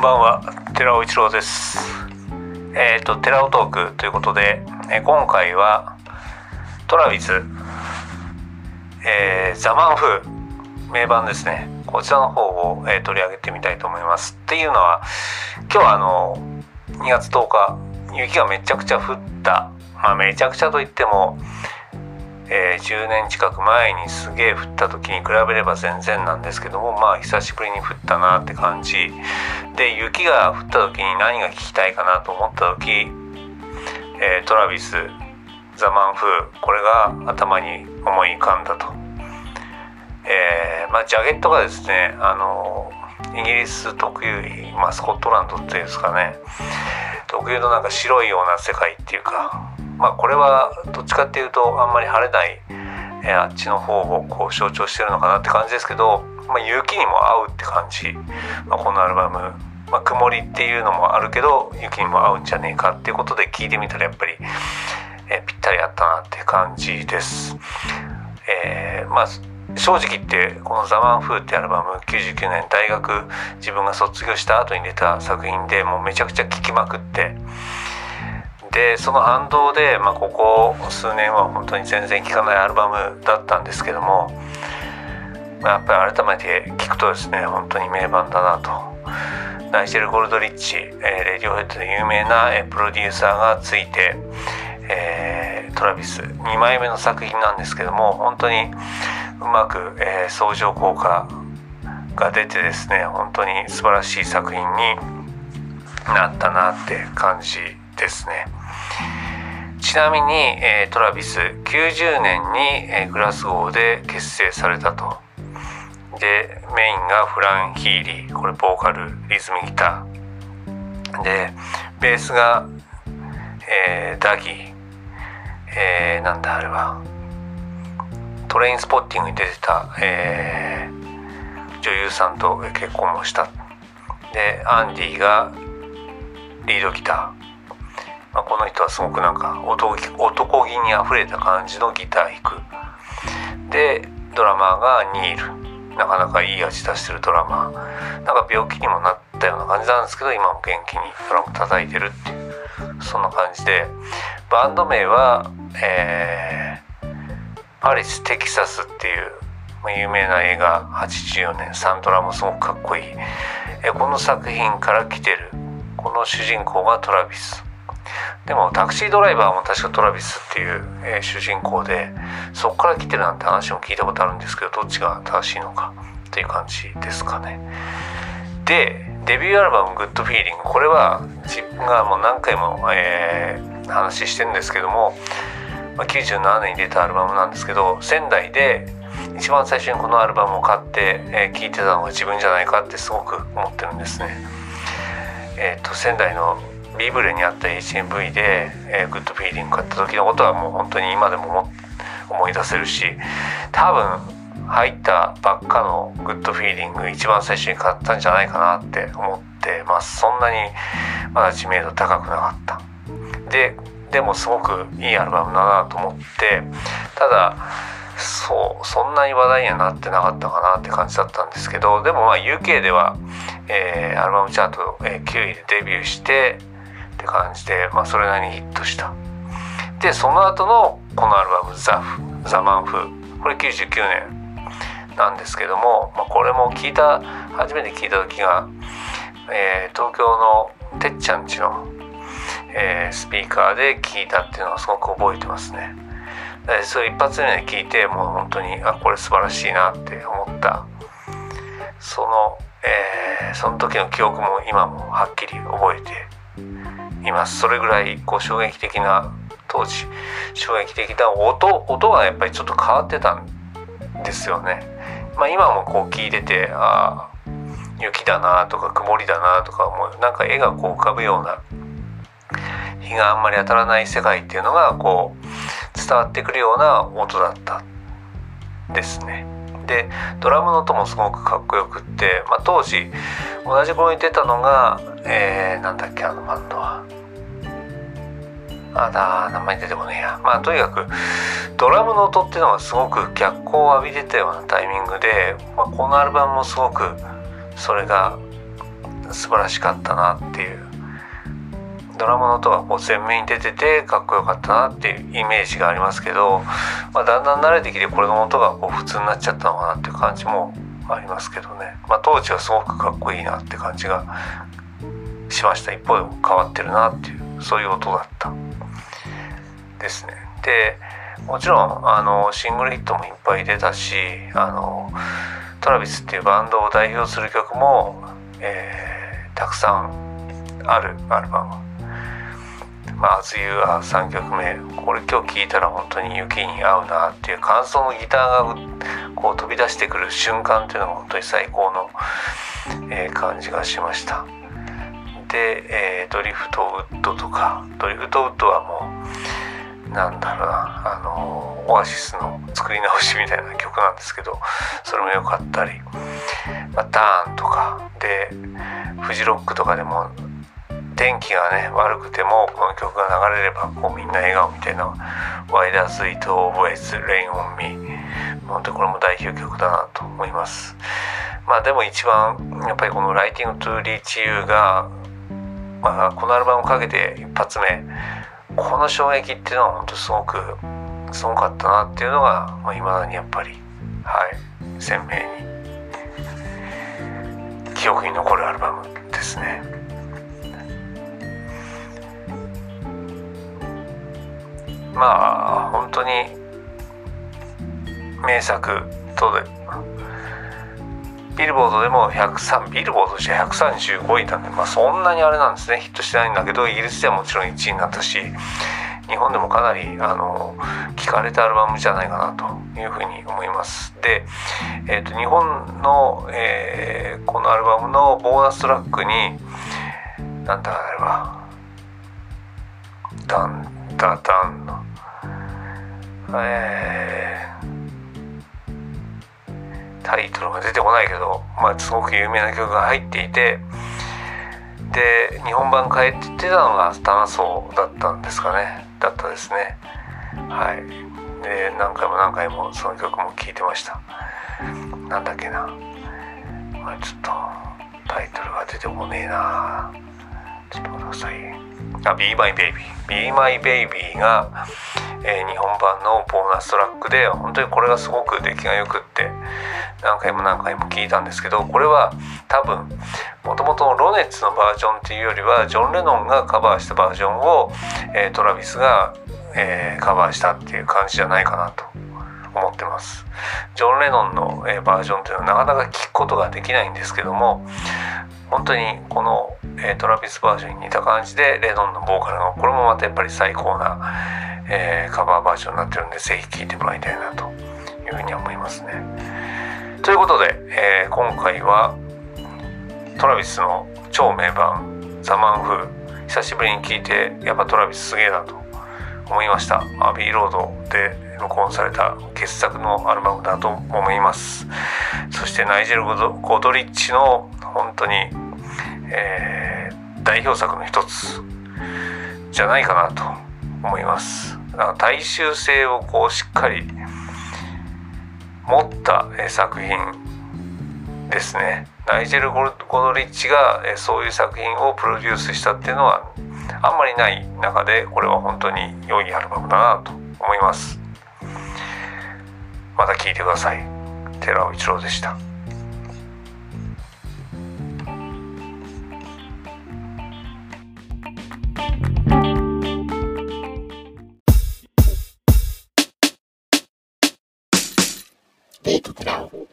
んばんは寺尾一郎です。えっ、ー、と寺尾トークということで、え今回はトラビス、えー、ザマンフー名盤ですね。こちらの方を、えー、取り上げてみたいと思います。っていうのは今日はあの2月10日雪がめちゃくちゃ降った。まあめちゃくちゃといってもえー、10年近く前にすげえ降った時に比べれば全然なんですけどもまあ久しぶりに降ったなって感じ。で雪が降った時に何が聞きたいかなと思った時、えー、トラビスザ・マンフーこれが頭に思い浮かんだと、えー、まあジャケットがですねあのイギリス特有、まあ、スコットランドっていうんですかね。特有のなんか白いような世界っていうかまあこれはどっちかっていうとあんまり晴れない、えあっちの方をこう象徴してるのかなって感じですけど、まあ、雪にも合うって感じ、まあ、このアルバム、まあ、曇りっていうのもあるけど雪にも合うんじゃねえかっていうことで聞いてみたらやっぱり、えぴったり合ったなって感じです。えー、まあ正直言ってこの「ザ・マン・フー」ってアルバム99年大学自分が卒業した後に出た作品でもうめちゃくちゃ聴きまくってでその反動で、まあ、ここ数年は本当に全然聴かないアルバムだったんですけども、まあ、やっぱり改めて聴くとですね本当に名盤だなとナイジェル・ゴルドリッチ、えー、レディオヘッドで有名な、えー、プロデューサーがついて、えー、トラビス2枚目の作品なんですけども本当にうまく、えー、相乗効果が出てですね本当に素晴らしい作品になったなって感じですね。ちなみに、えー、トラビス90年に、えー、グラスゴーで結成されたと。でメインがフラン・ヒーリーこれボーカルリズムギター。でベースが、えー、ダギー、えー、なんだあれは。トレインスポッティングに出てた、えー、女優さんと結婚もした。でアンディがリードギター。まあ、この人はすごくなんか男気にあふれた感じのギター弾く。でドラマーがニール。なかなかいい味出してるドラマー。なんか病気にもなったような感じなんですけど今も元気にドラム叩いてるっていう。そんな感じで。バンド名は、えー、パリス・テキサスっていう有名な映画84年サントラもすごくかっこいい、えこの作品から来てる。この主人公がトラビス。でもタクシードライバーも確かトラビスっていう、えー、主人公でそこから来てるなんて話も聞いたことあるんですけどどっちが正しいのかっていう感じですかね。でデビューアルバム「グッドフィーリング」これは自分がもう何回も、えー、話してるんですけども、ま、97年に出たアルバムなんですけど仙台で一番最初にこのアルバムを買って、えー、聴いてたのが自分じゃないかってすごく思ってるんですね。えーと仙台のビブレにあった HMV で、えー、グッドフィーリング買った時のことはもう本当に今でも思い出せるし多分入ったばっかのグッドフィーリング一番最初に買ったんじゃないかなって思ってます。そんなにまだ知名度高くなかった。ででもすごくいいアルバムだなと思ってただそうそんなに話題にはなってなかったかなって感じだったんですけどでもまあ UK では、えー、アルバムチャート、えー、9位でデビューしてって感じで、まあ、それなりにヒットした。でその後のこのアルバム「ザ・フザ・マンフ」これ99年なんですけども、まあ、これも聞いた初めて聞いた時が、えー、東京のてっちゃんちの、えー、スピーカーで聞いたっていうのをすごく覚えてますね。でそれ一発目で聞いてもう本当にあこれ素晴らしいなって思った。その、えー、その時の記憶も今もはっきり覚えていますそれぐらいこう衝撃的な当時衝撃的な音音がやっぱりちょっと変わってたんですよね。まあ、今もこう聞いててああ雪だなとか曇りだなとかもうなんか絵がこう浮かぶような日があんまり当たらない世界っていうのがこう伝わってくるような音だったですね。でドラムの音もすごくかっこよくって、まあ、当時同じ頃に出たのが、えー、なんだっけあのバンドは。あだ名前出てこねえやまあとにかくドラムの音っていうのがすごく脚光を浴びてたようなタイミングで、まあ、このアルバムもすごくそれが素晴らしかったなっていうドラムの音がこう前面に出ててかっこよかったなっていうイメージがありますけど、まあ、だんだん慣れてきてこれの音がこう普通になっちゃったのかなっていう感じもありますけどね、まあ、当時はすごくかっこいいなって感じがしました。一方でも変わってるなっていうそういう音だった。ですね。でもちろんあのシングルヒットもいっぱい出たしあのトラビスっていうバンドを代表する曲も、えー、たくさんあるアルバム。まあ、As You は3曲目これ今日聴いたら本当に雪に合うなっていう感想のギターがこう飛び出してくる瞬間っていうのが本当に最高の、えー、感じがしました。で、えー、ドリフトウッドとかドリフトウッドはもうなんだろうなあのオアシスの作り直しみたいな曲なんですけどそれも良かったり、まあ、ターンとかでフジロックとかでも天気がね悪くてもこの曲が流れればこうみんな笑顔みたいな「Why Does It Always Rain on Me」本当これも代表曲だなと思いますまあでも一番やっぱりこの「Writing to Reach You が」まあ、このアルバムをかけて一発目この衝撃っていうのは本当すごくすごかったなっていうのがいまあ、未だにやっぱりはい鮮明に記憶に残るアルバムですね。まあ本当に名作とでビルボードでも103ビルボードじゃ135位なんでまあそんなにあれなんですね。ヒットしてないんだけどイギリスではもちろん1位になったし日本でもかなりあの聞かれたアルバムじゃないかなというふうに思います。で、えーと、日本の、えー、このアルバムのボーナストラックになんだあれはダンダダンの。えー、タイトルが出てこないけど、まあ、すごく有名な曲が入っていてで日本版帰ってってたのが「炭素」だったんですかね。だったですね。はい。で何回も何回もその曲も聴いてました。なんだっけな、まあ、ちょっとタイトルが出てこねえな。ちょっと待ってください。あ Be My Baby Be My Baby が、えー、日本版のボーナストラックで本当にこれがすごく出来が良くって何回も何回も聞いたんですけどこれは多分もともとロネッツのバージョンっていうよりはジョン・レノンがカバーしたバージョンを、えー、トラビスが、えー、カバーしたっていう感じじゃないかなと。思ってます。ジョン・レノンの、えー、バージョンっていうのはなかなか聞くことができないんですけども本当にこの、えー、トラビスバージョンに似た感じでレノンのボーカルのこれもまたやっぱり最高な、えー、カバーバージョンになってるんでぜひ聴いてもらいたいなというふうに思いますね。ということで、えー、今回はトラビスの超名盤「ザ・マンフー」久しぶりに聴いてやっぱトラビスすげえなと思いました。アビーロードで録音された傑作のアルバムだと思います。そしてナイジェル・ゴドリッチの本当に、えー、代表作の一つじゃないかなと思います。大衆性をこうしっかり持った、作品ですね。ナイジェル・ゴドリッチが、そういう作品をプロデュースしたっていうのはあんまりない中でこれは本当に良いアルバムだなと思います。また聴いてください。寺尾一郎でした。Deep down.